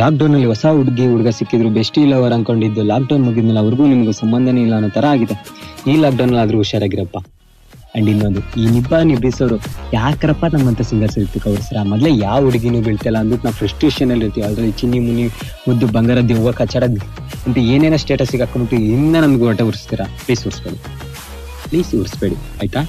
Lock down ಅಲ್ಲಿ ಹೊಸ ಹುಡುಗಿ, ಹುಡುಗ ಸಿಕ್ಕಿದ್ರು ಬೆಸ್ಟ್ ಇಲ್ಲ ಅವ್ರು ಅನ್ಕೊಂಡಿದ್ದು ಲಾಕ್ಡೌನ್ ಮುಗಿದ್ಮೇಲೆ ಅವ್ರಿಗೂ ನಿಮಗೂ ಸಂಬಂಧನೇ ಇಲ್ಲ ಅನ್ನೋ ತರ ಆಗಿದೆ. ಈ ಲಾಕ್ಡೌನ್ ಆದ್ರೂ ಹುಷಾರಾಗಿರಪ್ಪ. ಅಂಡ್ ಇನ್ನೊಂದು, ಈ ನಿಬ್ಬ ನಿಬ್ಬಿಸೋರು ಯಾಕ್ರಪ್ಪ ನಮ್ಮಂತ ಸಿಂಗರ್ಸ್ ಇರ್ತೀವಿ ಅವ್ರ ಮೊದ್ಲೇ ಯಾವ ಹುಡುಗಿನೂ ಬೀಳ್ತಿಲ್ಲ ಅಂದ್ಬಿಟ್ಟು ನಾವು ಫ್ರಸ್ಟ್ರೇಷನ್ ಅಲ್ಲಿ ಇರ್ತೀವಿ. ಆಲ್ರೆಡಿ ಚಿನ್ನಿ ಮುನಿ ಮುದ್ದು ಬಂಗಾರ, ದೆವ್ವ ಕಚ್ಚಡ ಅಂತ ಏನೇನೋ ಸ್ಟೇಟಸ್ ಹಾಕೊಂಡ್ಬಿಟ್ಟು ಇನ್ನ ನಮ್ಗೆ ಹೊಟ್ಟೆ ಉರ್ಸ್ತೀರಾ? ಪ್ಲೀಸ್ ಉರಿಸ್ಬೇಡಿ. ಪ್ಲೀಸ್ ಉರಿಸ್ಬೇಡಿ. ಆಯ್ತಾ?